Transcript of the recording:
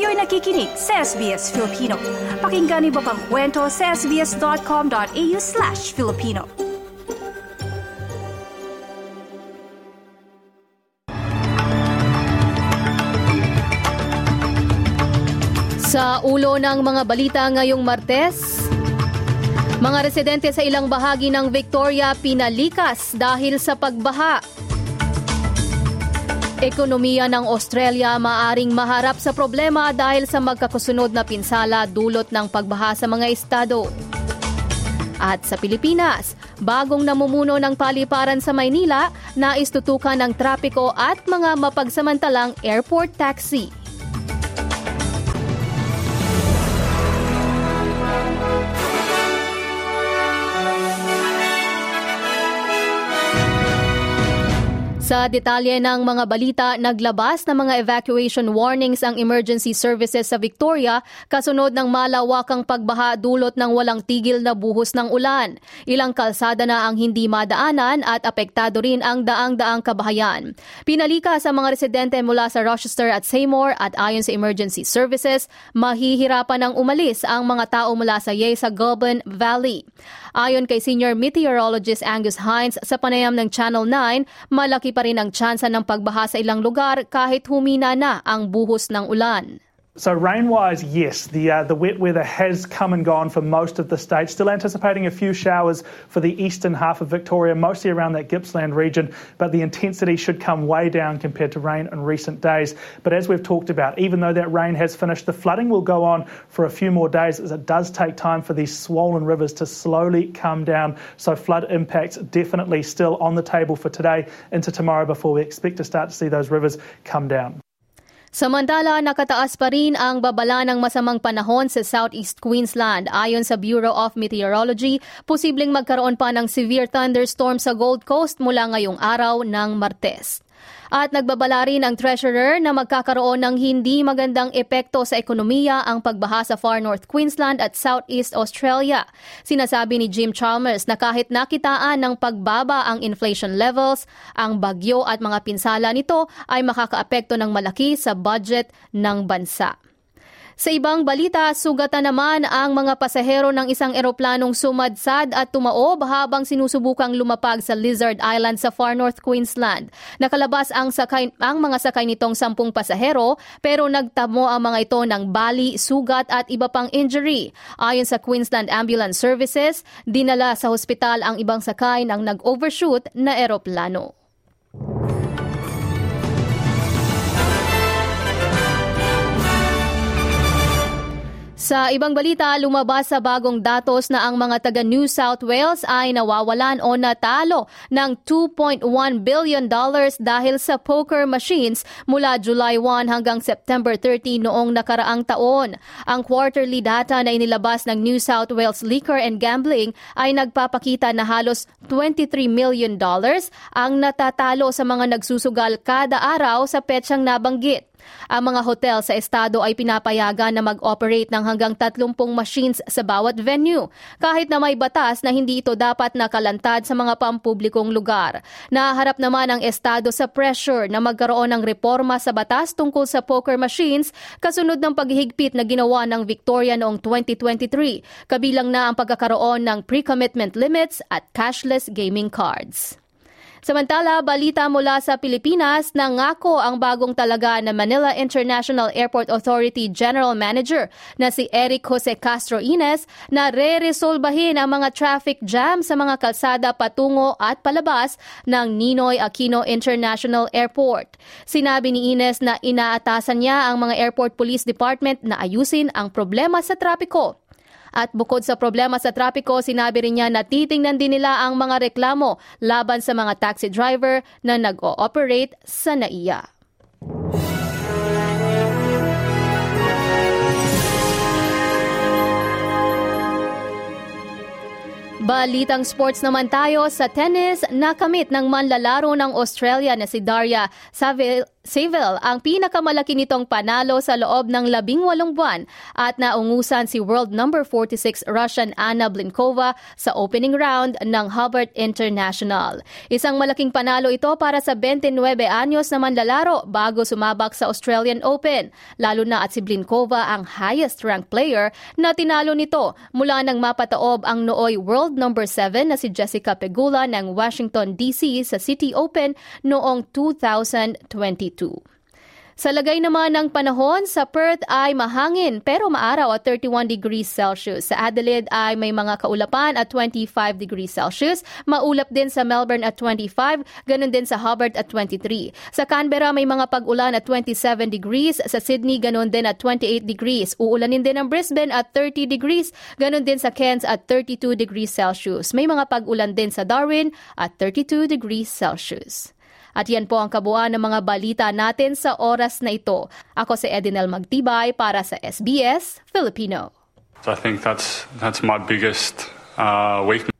Kayo'y nakikinig sa SBS Filipino. Pakinggan niyo pa ang kwento sa sbs.com.au slash Filipino. Sa ulo ng mga balita ngayong Martes, mga residente sa ilang bahagi ng Victoria pinalikas dahil sa pagbaha. Ekonomiya ng Australia maaring maharap sa problema dahil sa magkakasunod na pinsala dulot ng pagbaha sa mga estado. At sa Pilipinas, bagong namumuno ng paliparan sa Maynila na istutukan ng trapiko at mga mapagsamantalang airport taxi. Sa detalye ng mga balita, naglabas ng mga evacuation warnings ang emergency services sa Victoria kasunod ng malawakang pagbaha dulot ng walang tigil na buhos ng ulan. Ilang kalsada na ang hindi madaanan at apektado rin ang daang-daang kabahayan. Pinalika sa mga residente mula sa Rochester at Seymour at ayon sa emergency services, mahihirapan ng umalis ang mga tao mula sa Yei sa Goulburn Valley. Ayon kay Senior Meteorologist Angus Hines sa panayam ng Channel 9, malaki pa rin ang tsansa ng pagbaha sa ilang lugar kahit humina na ang buhos ng ulan. So rain-wise, yes, the uh, the wet weather has come and gone for most of the state. Still anticipating a few showers for the eastern half of Victoria, mostly around that Gippsland region, but the intensity should come way down compared to rain in recent days. But as we've talked about, even though that rain has finished, the flooding will go on for a few more days as it does take time for these swollen rivers to slowly come down. So flood impacts definitely still on the table for today into tomorrow before we expect to start to see those rivers come down. Samantala, nakataas pa rin ang babala ng masamang panahon sa Southeast Queensland. Ayon sa Bureau of Meteorology, posibleng magkaroon pa ng severe thunderstorm sa Gold Coast mula ngayong araw ng Martes. At nagbabala rin ang treasurer na magkakaroon ng hindi magandang epekto sa ekonomiya ang pagbaha sa Far North Queensland at Southeast Australia. Sinasabi ni Jim Chalmers na kahit nakitaan ng pagbaba ang inflation levels, ang bagyo at mga pinsala nito ay makakaapekto ng malaki sa budget ng bansa. Sa ibang balita, sugatan naman ang mga pasahero ng isang eroplanong sumadsad at tumaob habang sinusubukang lumapag sa Lizard Island sa Far North Queensland. Nakalabas ang, sakay, ang mga sakay nitong sampung pasahero pero nagtamo ang mga ito ng bali, sugat at iba pang injury. Ayon sa Queensland Ambulance Services, dinala sa hospital ang ibang sakay ng nag-overshoot na eroplano. Sa ibang balita, lumabas sa bagong datos na ang mga taga New South Wales ay nawawalan o natalo ng 2.1 billion dollars dahil sa poker machines mula July 1 hanggang September 30 noong nakaraang taon. Ang quarterly data na inilabas ng New South Wales Liquor and Gambling ay nagpapakita na halos 23 million dollars ang natatalo sa mga nagsusugal kada araw sa petsang nabanggit. Ang mga hotel sa estado ay pinapayagan na mag-operate ng hanggang 30 machines sa bawat venue, kahit na may batas na hindi ito dapat nakalantad sa mga pampublikong lugar. Naharap naman ang estado sa pressure na magkaroon ng reforma sa batas tungkol sa poker machines kasunod ng paghihigpit na ginawa ng Victoria noong 2023, kabilang na ang pagkakaroon ng pre-commitment limits at cashless gaming cards. Samantala, balita mula sa Pilipinas na ngako ang bagong talaga na Manila International Airport Authority General Manager na si Eric Jose Castro Ines na re-resolbahin ang mga traffic jam sa mga kalsada patungo at palabas ng Ninoy Aquino International Airport. Sinabi ni Ines na inaatasan niya ang mga Airport Police Department na ayusin ang problema sa trapiko. At bukod sa problema sa trapiko, sinabi rin niya na titingnan din nila ang mga reklamo laban sa mga taxi driver na nag-ooperate sa NAIA. Balitang sports naman tayo sa tennis, nakamit ng manlalaro ng Australia na si Daria Seville ang pinakamalaki nitong panalo sa loob ng labing walong buwan at naungusan si world number 46 Russian Anna Blinkova sa opening round ng Hubbard International. Isang malaking panalo ito para sa 29 anyos na manlalaro bago sumabak sa Australian Open, lalo na at si Blinkova ang highest-ranked player na tinalo nito mula nang mapataob ang nooy world number 7 na si Jessica Pegula ng Washington DC sa City Open noong 2022. Sa lagay naman ng panahon, sa Perth ay mahangin pero maaraw at 31 degrees Celsius. Sa Adelaide ay may mga kaulapan at 25 degrees Celsius. Maulap din sa Melbourne at 25, ganun din sa Hobart at 23. Sa Canberra may mga pag-ulan at 27 degrees. Sa Sydney ganun din at 28 degrees. Uulanin din ang Brisbane at 30 degrees. Ganun din sa Cairns at 32 degrees Celsius. May mga pag-ulan din sa Darwin at 32 degrees Celsius. At yan po ang kabuuan ng mga balita natin sa oras na ito. Ako si Edinel Magtibay para sa SBS Filipino. I think that's that's my biggest uh, weakness.